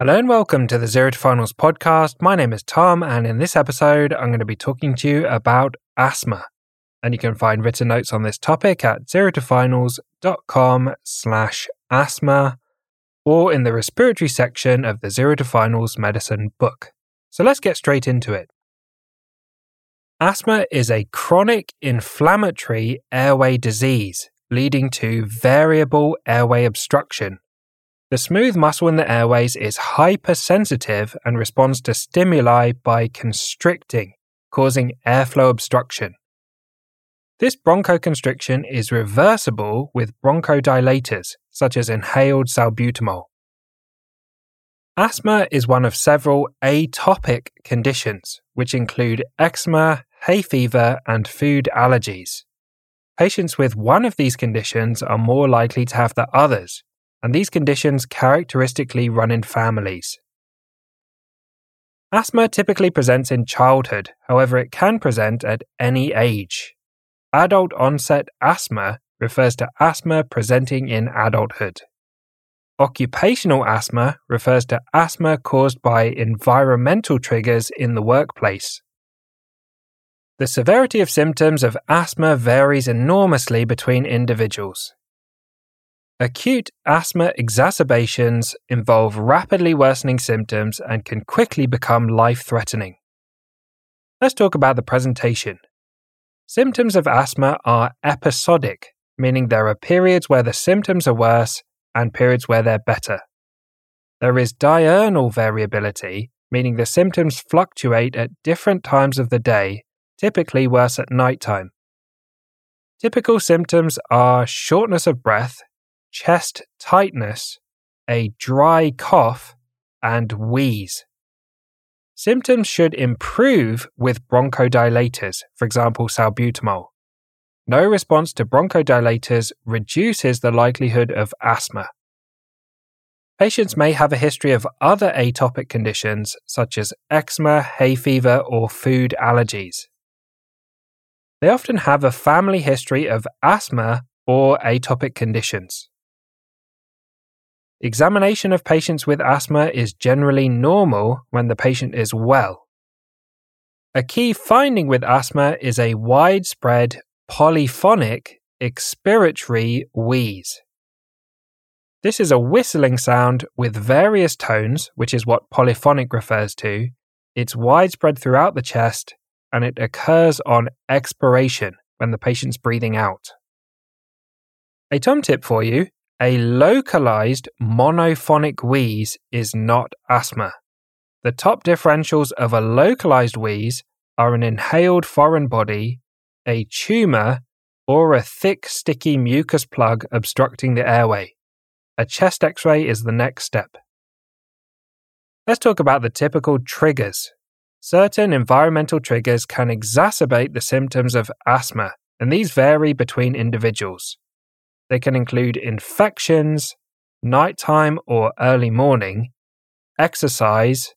Hello and welcome to the Zero to Finals podcast. My name is Tom, and in this episode, I'm going to be talking to you about asthma. And you can find written notes on this topic at zerotofinals.com slash asthma or in the respiratory section of the Zero to Finals medicine book. So let's get straight into it. Asthma is a chronic inflammatory airway disease leading to variable airway obstruction the smooth muscle in the airways is hypersensitive and responds to stimuli by constricting, causing airflow obstruction. This bronchoconstriction is reversible with bronchodilators, such as inhaled salbutamol. Asthma is one of several atopic conditions, which include eczema, hay fever, and food allergies. Patients with one of these conditions are more likely to have the others, and these conditions characteristically run in families. Asthma typically presents in childhood, however, it can present at any age. Adult onset asthma refers to asthma presenting in adulthood. Occupational asthma refers to asthma caused by environmental triggers in the workplace. The severity of symptoms of asthma varies enormously between individuals. Acute asthma exacerbations involve rapidly worsening symptoms and can quickly become life threatening. Let's talk about the presentation. Symptoms of asthma are episodic, meaning there are periods where the symptoms are worse and periods where they're better. There is diurnal variability, meaning the symptoms fluctuate at different times of the day, typically worse at night time. Typical symptoms are shortness of breath, chest tightness, a dry cough, and wheeze. Symptoms should improve with bronchodilators, for example, salbutamol. No response to bronchodilators reduces the likelihood of asthma. Patients may have a history of other atopic conditions such as eczema, hay fever, or food allergies. They often have a family history of asthma or atopic conditions. Examination of patients with asthma is generally normal when the patient is well. A key finding with asthma is a widespread polyphonic expiratory wheeze. This is a whistling sound with various tones, which is what polyphonic refers to. It's widespread throughout the chest and it occurs on expiration when the patient's breathing out. A tom tip for you a localized monophonic wheeze is not asthma. The top differentials of a localized wheeze are an inhaled foreign body, a tumor, or a thick, sticky mucus plug obstructing the airway. A chest x ray is the next step. Let's talk about the typical triggers. Certain environmental triggers can exacerbate the symptoms of asthma, and these vary between individuals. They can include infections, nighttime or early morning, exercise,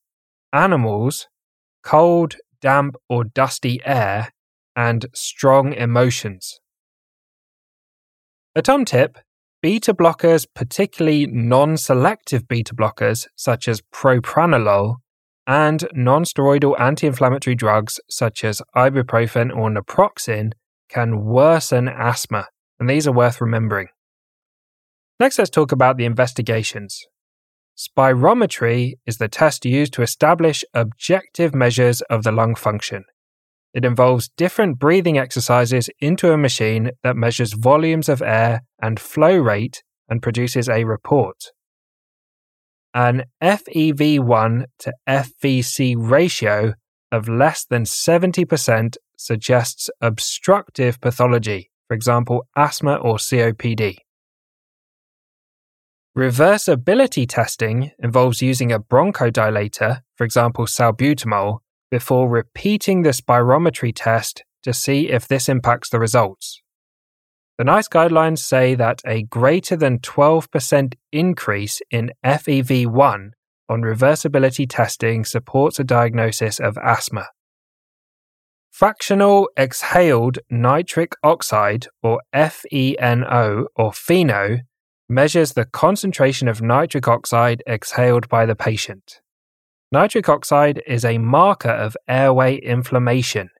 animals, cold, damp, or dusty air, and strong emotions. A tom tip beta blockers, particularly non selective beta blockers such as propranolol, and non steroidal anti inflammatory drugs such as ibuprofen or naproxen, can worsen asthma and these are worth remembering. Next, let's talk about the investigations. Spirometry is the test used to establish objective measures of the lung function. It involves different breathing exercises into a machine that measures volumes of air and flow rate and produces a report. An FEV1 to FVC ratio of less than 70% suggests obstructive pathology, for example, asthma or COPD. Reversibility testing involves using a bronchodilator, for example, salbutamol, before repeating the spirometry test to see if this impacts the results. The NICE guidelines say that a greater than 12% increase in FEV1 on reversibility testing supports a diagnosis of asthma. Fractional exhaled nitric oxide, or FeNO or FeNO, measures the concentration of nitric oxide exhaled by the patient. Nitric oxide is a marker of airway inflammation.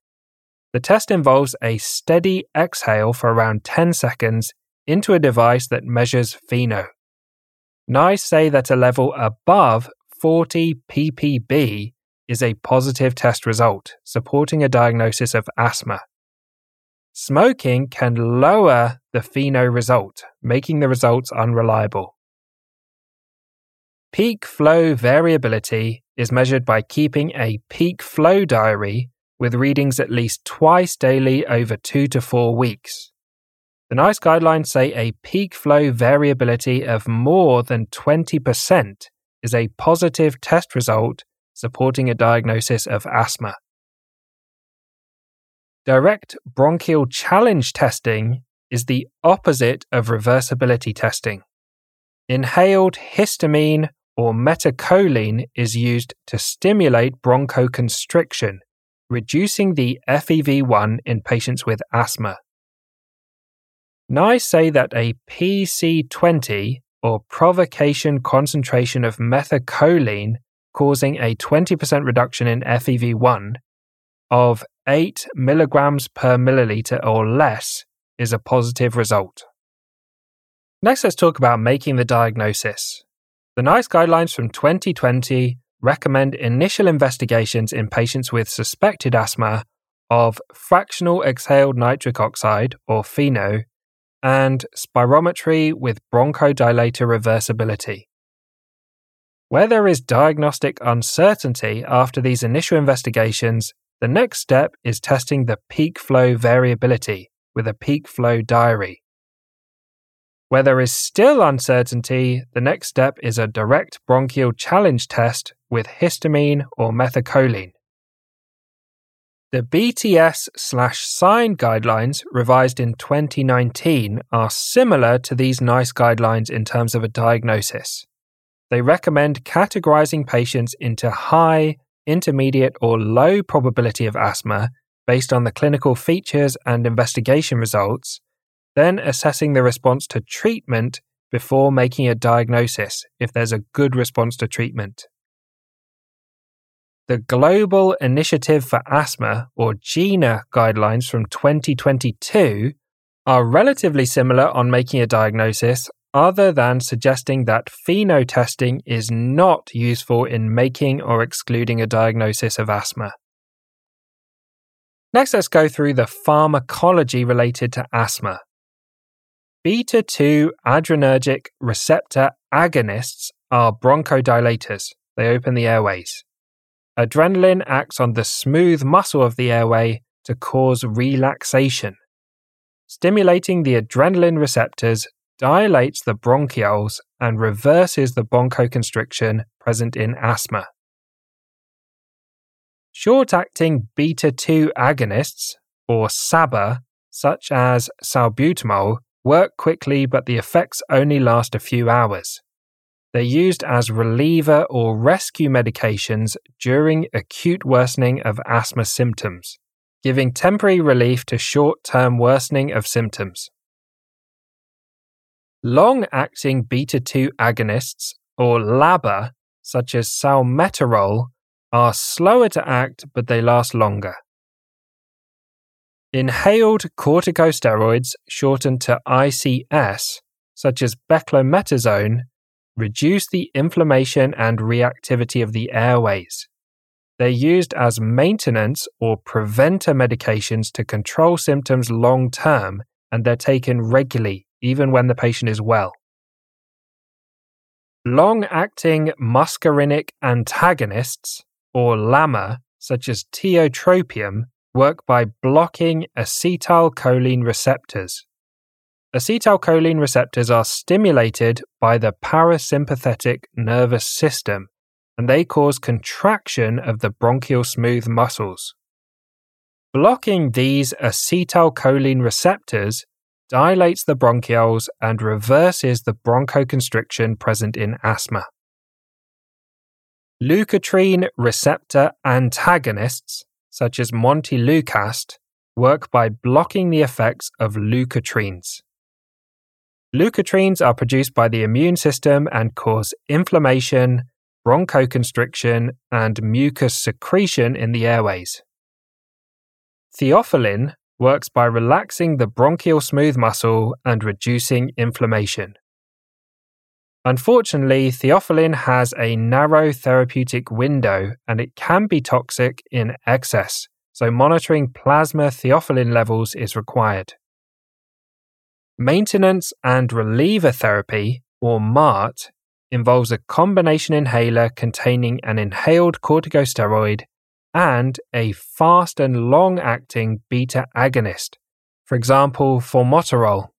The test involves a steady exhale for around 10 seconds into a device that measures FeNO. NICE say that a level above 40 ppb is a positive test result, supporting a diagnosis of asthma. Smoking can lower the FeNO result, making the results unreliable. Peak flow variability is measured by keeping a peak flow diary with readings at least twice daily over two to four weeks. The NICE guidelines say a peak flow variability of more than 20% is a positive test result supporting a diagnosis of asthma. Direct bronchial challenge testing is the opposite of reversibility testing. Inhaled histamine or methacholine is used to stimulate bronchoconstriction, reducing the FEV1 in patients with asthma. NICE say that a PC20 or provocation concentration of methacholine causing a 20% reduction in FEV1 of 8 milligrams per milliliter or less is a positive result. Next, let's talk about making the diagnosis. The NICE guidelines from 2020 recommend initial investigations in patients with suspected asthma of fractional exhaled nitric oxide, or FeNO, and spirometry with bronchodilator reversibility. Where there is diagnostic uncertainty after these initial investigations, the next step is testing the peak flow variability with a peak flow diary. Where there is still uncertainty, the next step is a direct bronchial challenge test with histamine or methacholine. The BTS slash SIGN guidelines, revised in 2019, are similar to these NICE guidelines in terms of a diagnosis. They recommend categorizing patients into high, intermediate, or low probability of asthma based on the clinical features and investigation results then assessing the response to treatment before making a diagnosis if there's a good response to treatment. The Global Initiative for Asthma, or GINA guidelines from 2022, are relatively similar on making a diagnosis, other than suggesting that FeNO testing is not useful in making or excluding a diagnosis of asthma. Next, let's go through the pharmacology related to asthma. Beta 2 adrenergic receptor agonists are bronchodilators. They open the airways. Adrenaline acts on the smooth muscle of the airway to cause relaxation. Stimulating the adrenaline receptors dilates the bronchioles and reverses the bronchoconstriction present in asthma. Short acting beta 2 agonists, or SABA, such as salbutamol, work quickly, but the effects only last a few hours. They're used as reliever or rescue medications during acute worsening of asthma symptoms, giving temporary relief to short term worsening of symptoms. Long acting beta 2 agonists, or LABA, such as salmeterol, are slower to act but they last longer. Inhaled corticosteroids, shortened to ICS, such as beclomethasone, reduce the inflammation and reactivity of the airways. They're used as maintenance or preventer medications to control symptoms long term, and they're taken regularly, even when the patient is well. Long acting muscarinic antagonists, or LAMA, such as tiotropium, work by blocking acetylcholine receptors. Acetylcholine receptors are stimulated by the parasympathetic nervous system and they cause contraction of the bronchial smooth muscles. Blocking these acetylcholine receptors dilates the bronchioles and reverses the bronchoconstriction present in asthma. Leukotriene receptor antagonists such as montelukast, work by blocking the effects of leukotrienes. Leukotrienes are produced by the immune system and cause inflammation, bronchoconstriction, and mucus secretion in the airways. Theophylline works by relaxing the bronchial smooth muscle and reducing inflammation. Unfortunately, theophylline has a narrow therapeutic window and it can be toxic in excess, so monitoring plasma theophylline levels is required. Maintenance and reliever therapy, or MART, involves a combination inhaler containing an inhaled corticosteroid and a fast and long acting beta agonist, for example, formoterol.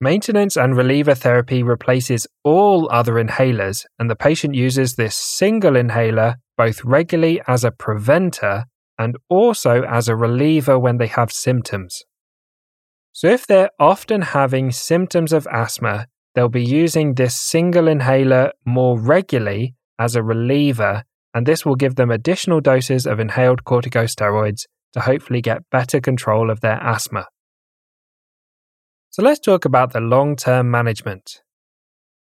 Maintenance and reliever therapy replaces all other inhalers, and the patient uses this single inhaler both regularly as a preventer and also as a reliever when they have symptoms. So, if they're often having symptoms of asthma, they'll be using this single inhaler more regularly as a reliever, and this will give them additional doses of inhaled corticosteroids to hopefully get better control of their asthma. So let's talk about the long term management.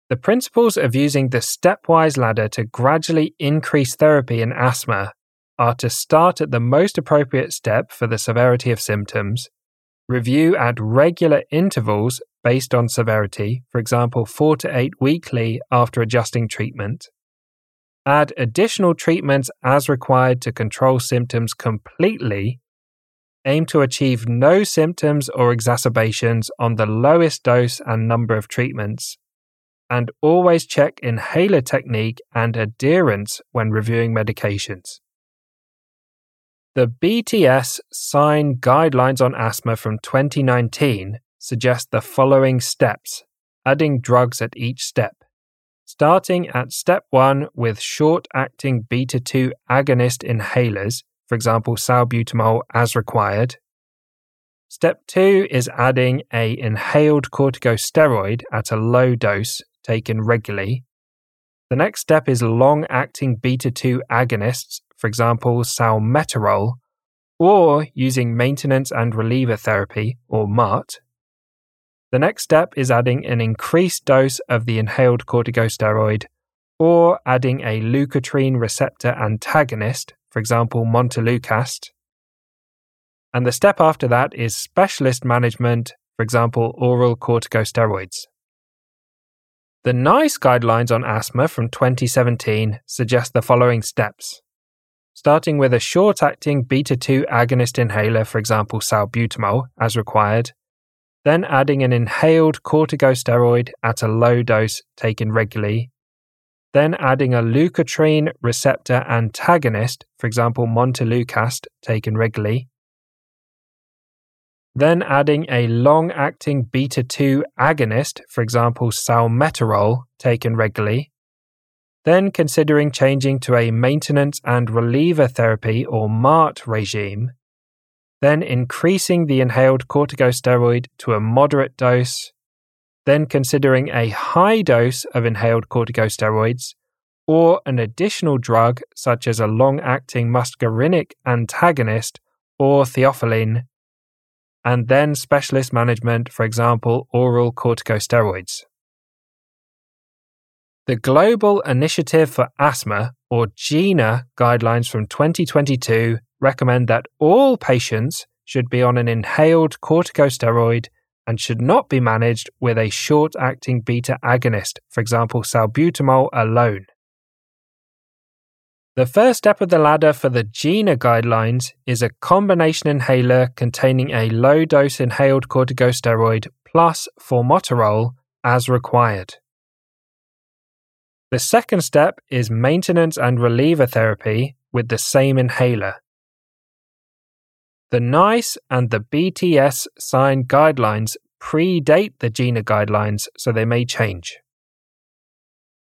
The principles of using the stepwise ladder to gradually increase therapy in asthma are to start at the most appropriate step for the severity of symptoms, review at regular intervals based on severity, for example, four to eight weekly after adjusting treatment, add additional treatments as required to control symptoms completely aim to achieve no symptoms or exacerbations on the lowest dose and number of treatments, and always check inhaler technique and adherence when reviewing medications. The BTS SIGN Guidelines on Asthma from 2019 suggest the following steps, adding drugs at each step. Starting at step 1 with short acting beta 2 agonist inhalers for example, salbutamol as required. Step two is adding a inhaled corticosteroid at a low dose taken regularly. The next step is long acting beta 2 agonists, for example, salmeterol, or using maintenance and reliever therapy, or MART. The next step is adding an increased dose of the inhaled corticosteroid, or adding a leukotriene receptor antagonist, for example, montelukast. And the step after that is specialist management, for example, oral corticosteroids. The NICE guidelines on asthma from 2017 suggest the following steps. Starting with a short acting beta 2 agonist inhaler, for example, salbutamol, as required, then adding an inhaled corticosteroid at a low dose taken regularly, then adding a leukotriene receptor antagonist, for example, montelukast, taken regularly, then adding a long acting beta 2 agonist, for example, salmeterol, taken regularly, then considering changing to a maintenance and reliever therapy or MART regime, then increasing the inhaled corticosteroid to a moderate dose, then considering a high dose of inhaled corticosteroids or an additional drug such as a long acting muscarinic antagonist or theophylline, and then specialist management, for example, oral corticosteroids. The Global Initiative for Asthma, or GINA, guidelines from 2022 recommend that all patients should be on an inhaled corticosteroid and should not be managed with a short acting beta agonist, for example, salbutamol alone. The first step of the ladder for the GINA guidelines is a combination inhaler containing a low dose inhaled corticosteroid plus formoterol as required. The second step is maintenance and reliever therapy with the same inhaler. The NICE and the BTS SIGN guidelines predate the GINA guidelines, so they may change.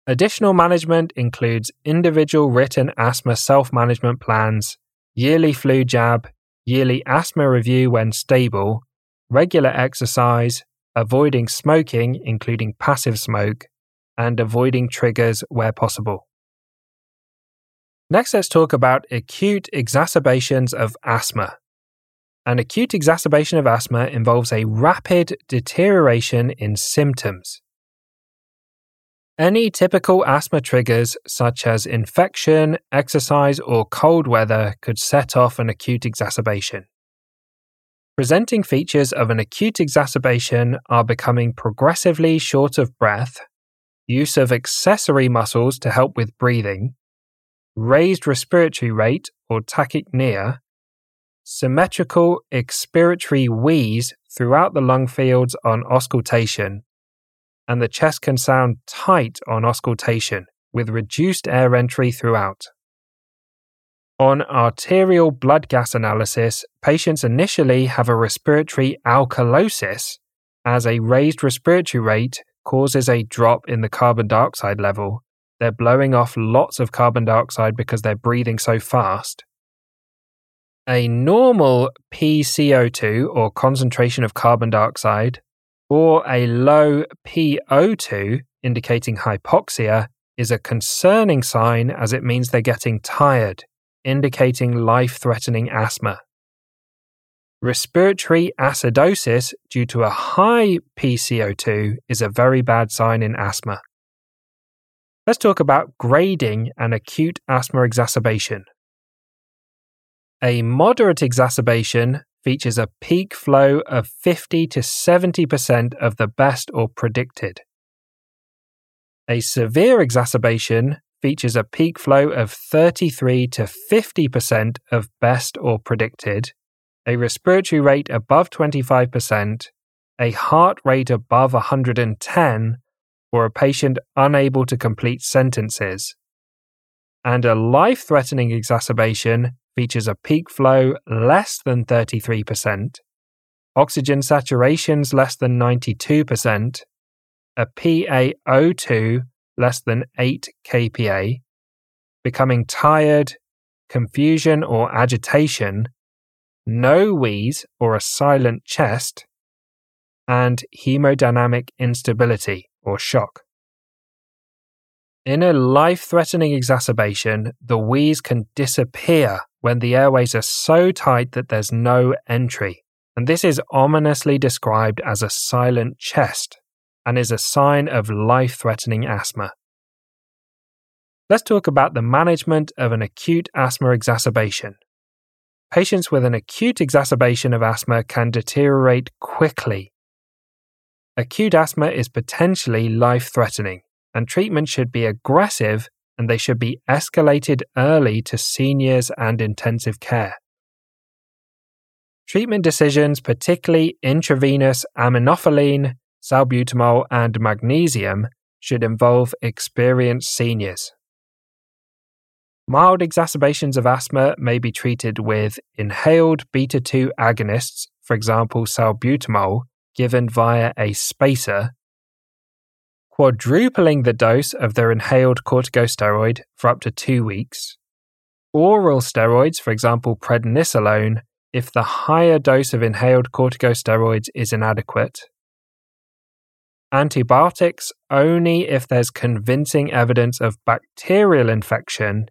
Additional management includes individual written asthma self management plans, yearly flu jab, yearly asthma review when stable, regular exercise, avoiding smoking, including passive smoke, and avoiding triggers where possible. Next, let's talk about acute exacerbations of asthma. An acute exacerbation of asthma involves a rapid deterioration in symptoms. Any typical asthma triggers, such as infection, exercise, or cold weather, could set off an acute exacerbation. Presenting features of an acute exacerbation are becoming progressively short of breath, use of accessory muscles to help with breathing, raised respiratory rate or tachypnea, symmetrical expiratory wheeze throughout the lung fields on auscultation, and the chest can sound tight on auscultation with reduced air entry throughout. On arterial blood gas analysis, patients initially have a respiratory alkalosis as a raised respiratory rate causes a drop in the carbon dioxide level. They're blowing off lots of carbon dioxide because they're breathing so fast. A normal PCO2 or concentration of carbon dioxide or a low PO2 indicating hypoxia is a concerning sign as it means they're getting tired indicating life threatening asthma. Respiratory acidosis due to a high PCO2 is a very bad sign in asthma. Let's talk about grading an acute asthma exacerbation. A moderate exacerbation features a peak flow of 50 to 70% of the best or predicted. A severe exacerbation features a peak flow of 33 to 50% of best or predicted, a respiratory rate above 25%, a heart rate above 110, or a patient unable to complete sentences. And a life threatening exacerbation features a peak flow less than 33%, oxygen saturations less than 92%, a PaO2 less than 8 kPa, becoming tired, confusion or agitation, no wheeze or a silent chest, and hemodynamic instability or shock. In a life threatening exacerbation, the wheeze can disappear when the airways are so tight that there's no entry, and this is ominously described as a silent chest and is a sign of life threatening asthma. Let's talk about the management of an acute asthma exacerbation. Patients with an acute exacerbation of asthma can deteriorate quickly. Acute asthma is potentially life threatening, and treatment should be aggressive and they should be escalated early to seniors and intensive care. Treatment decisions, particularly intravenous aminophylline, salbutamol, and magnesium, should involve experienced seniors. Mild exacerbations of asthma may be treated with inhaled beta 2 agonists, for example, salbutamol, given via a spacer, quadrupling the dose of their inhaled corticosteroid for up to two weeks, oral steroids, for example, prednisolone, if the higher dose of inhaled corticosteroids is inadequate, antibiotics only if there's convincing evidence of bacterial infection,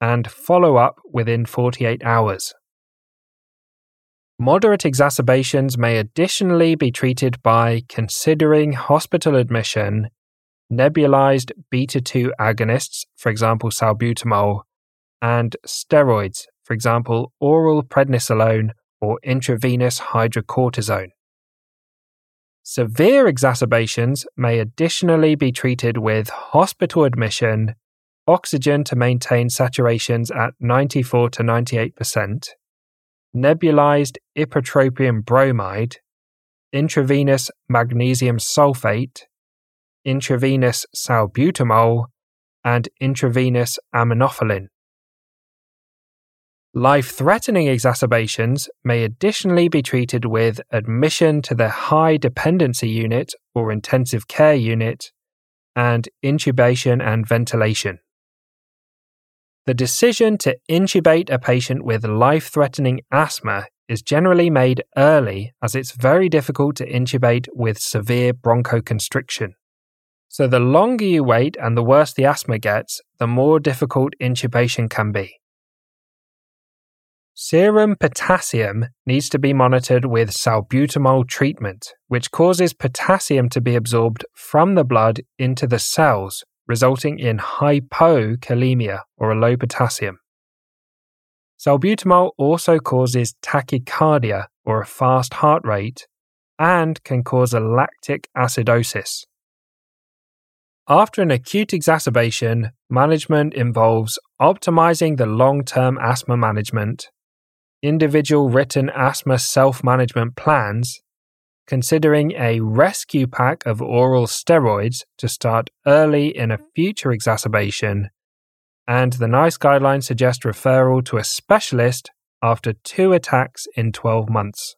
and follow up within 48 hours. Moderate exacerbations may additionally be treated by considering hospital admission, nebulized beta 2 agonists, for example, salbutamol, and steroids, for example, oral prednisolone or intravenous hydrocortisone. Severe exacerbations may additionally be treated with hospital admission, oxygen to maintain saturations at 94 to 98%, nebulized ipratropium bromide, intravenous magnesium sulfate, intravenous salbutamol, and intravenous aminophylline. Life threatening exacerbations may additionally be treated with admission to the high dependency unit or intensive care unit and intubation and ventilation. The decision to intubate a patient with life threatening asthma is generally made early as it's very difficult to intubate with severe bronchoconstriction. So, the longer you wait and the worse the asthma gets, the more difficult intubation can be. Serum potassium needs to be monitored with salbutamol treatment, which causes potassium to be absorbed from the blood into the cells, resulting in hypokalemia or a low potassium. Salbutamol also causes tachycardia or a fast heart rate and can cause a lactic acidosis. After an acute exacerbation, management involves optimizing the long term asthma management, individual written asthma self management plans, considering a rescue pack of oral steroids to start early in a future exacerbation, and the NICE guidelines suggest referral to a specialist after two attacks in 12 months.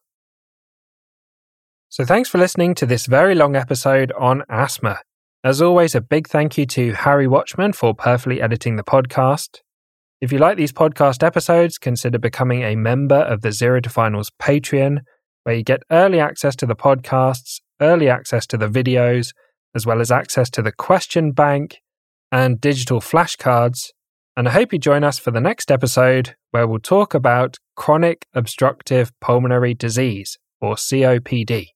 So, thanks for listening to this very long episode on asthma. As always, a big thank you to Harry Watchman for perfectly editing the podcast. If you like these podcast episodes, consider becoming a member of the Zero to Finals Patreon, where you get early access to the podcasts, early access to the videos, as well as access to the question bank and digital flashcards. And I hope you join us for the next episode, where we'll talk about chronic obstructive pulmonary disease, or COPD.